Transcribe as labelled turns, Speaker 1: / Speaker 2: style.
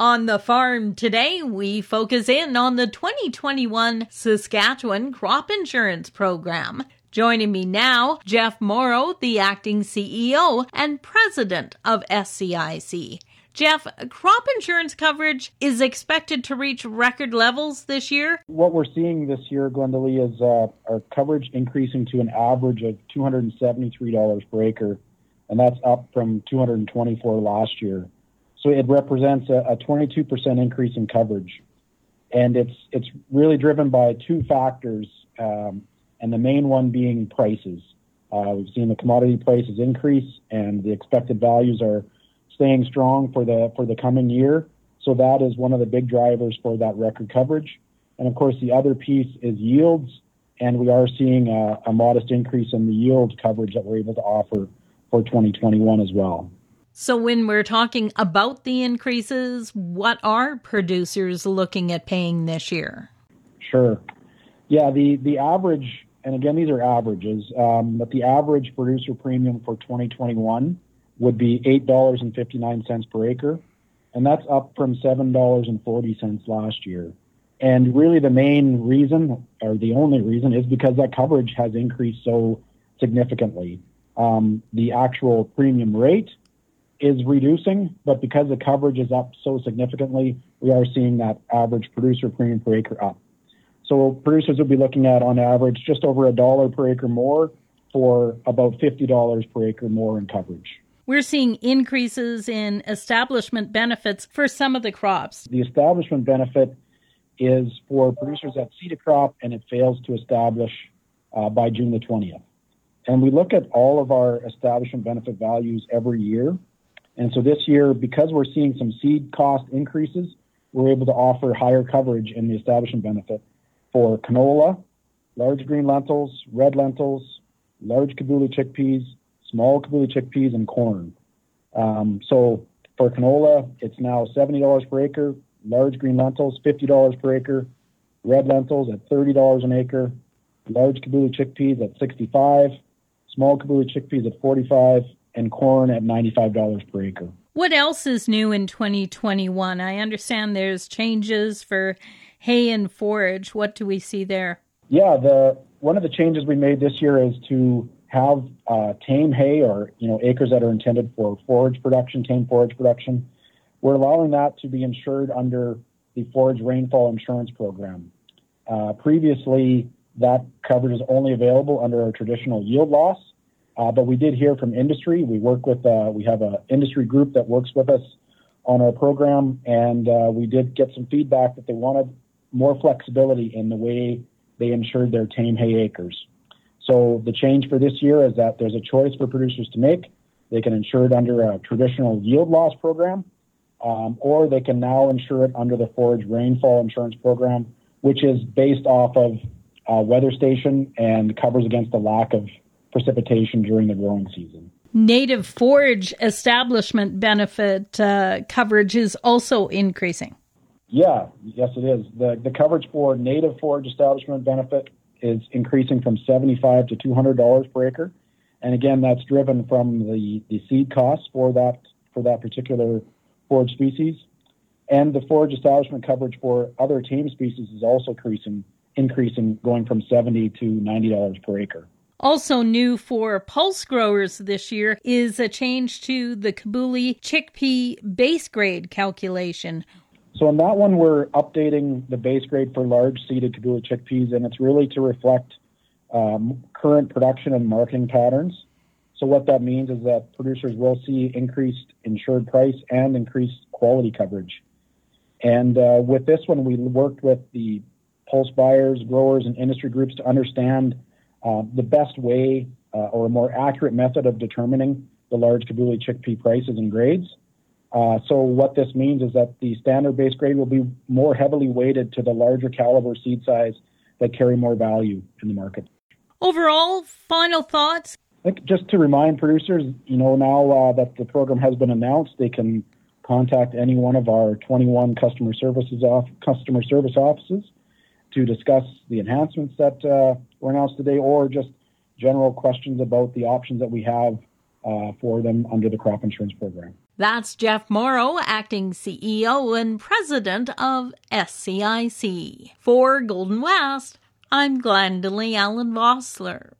Speaker 1: On the farm today, we focus in on the 2021 Saskatchewan Crop Insurance Program. Joining me now, Jeff Morrow, the acting CEO and president of SCIC. Jeff, crop insurance coverage is expected to reach record levels this year.
Speaker 2: What we're seeing this year, Glendalee, is uh, our coverage increasing to an average of $273 per acre, and that's up from 224 last year. So it represents a, a 22% increase in coverage. And it's, it's really driven by two factors, um, and the main one being prices. Uh, we've seen the commodity prices increase, and the expected values are staying strong for the for the coming year. So that is one of the big drivers for that record coverage. And of course, the other piece is yields, and we are seeing a modest increase in the yield coverage that we're able to offer for 2021 as well.
Speaker 1: So, when we're talking about the increases, what are producers looking at paying this year?
Speaker 2: Sure. Yeah, the, the average, and again, these are averages, um, but the average producer premium for 2021 would be $8.59 per acre, and that's up from $7.40 last year. And really, the main reason, or the only reason, is because that coverage has increased so significantly. Um, the actual premium rate is reducing, but because the coverage is up so significantly, we are seeing that average producer premium per acre up. So producers will be looking at, on average, just over a dollar per acre more for about $50 per acre more in coverage.
Speaker 1: We're seeing increases in establishment benefits for some of the crops.
Speaker 2: The establishment benefit is for producers that seed a crop and it fails to establish uh, by June the 20th. And we look at all of our establishment benefit values every year and so this year, because we're seeing some seed cost increases, we're able to offer higher coverage in the establishment benefit for canola, large green lentils, red lentils, large Kabuli chickpeas, small Kabuli chickpeas, and corn. Um, so for canola, it's now $70 per acre, large green lentils, $50 per acre, red lentils at $30 an acre, large Kabuli chickpeas at 65, small Kabuli chickpeas at 45, and corn at $95 per acre.
Speaker 1: What else is new in 2021? I understand there's changes for hay and forage. What do we see there?
Speaker 2: Yeah, the one of the changes we made this year is to have uh, tame hay or you know acres that are intended for forage production, tame forage production. We're allowing that to be insured under the forage rainfall insurance program. Uh, previously, that coverage is only available under our traditional yield loss, but we did hear from industry. We work with, uh, we have an industry group that works with us on our program, and uh, we did get some feedback that they wanted more flexibility in the way they insured their tame hay acres. So the change for this year is that there's a choice for producers to make. They can insure it under a traditional yield loss program, um, or they can now insure it under the forage rainfall insurance program, which is based off of uh, weather station and covers against the lack of precipitation during the growing season.
Speaker 1: Native forage establishment benefit uh, coverage is also increasing.
Speaker 2: Yeah, yes, it is. The, the coverage for native forage establishment benefit is increasing from 75 to $200 per acre. And again, that's driven from the, the seed costs for that, for that particular forage species. And the forage establishment coverage for other tame species is also increasing, increasing going from 70 to $90 per acre.
Speaker 1: Also new for pulse growers this year is a change to the Kabuli chickpea base grade calculation.
Speaker 2: So on that one, we're updating the base grade for large seeded Kabuli chickpeas, and it's really to reflect um, current production and marketing patterns. So what that means is that producers will see increased insured price and increased quality coverage. And uh, with this one, we worked with the pulse buyers, growers, and industry groups to understand the best way uh, or a more accurate method of determining the large Kabuli chickpea prices and grades. Uh, so what this means is that the standard base grade will be more heavily weighted to the larger caliber seed size that carry more value in the market.
Speaker 1: Overall, final thoughts?
Speaker 2: I think just to remind producers, you know, now uh, that the program has been announced, they can contact any one of our 21 customer services off customer service offices to discuss the enhancements that uh, were announced today or just general questions about the options that we have uh, for them under the crop insurance program.
Speaker 1: That's Jeff Morrow, acting CEO and president of SCIC. For Golden West, I'm Glendalee Allen Vossler.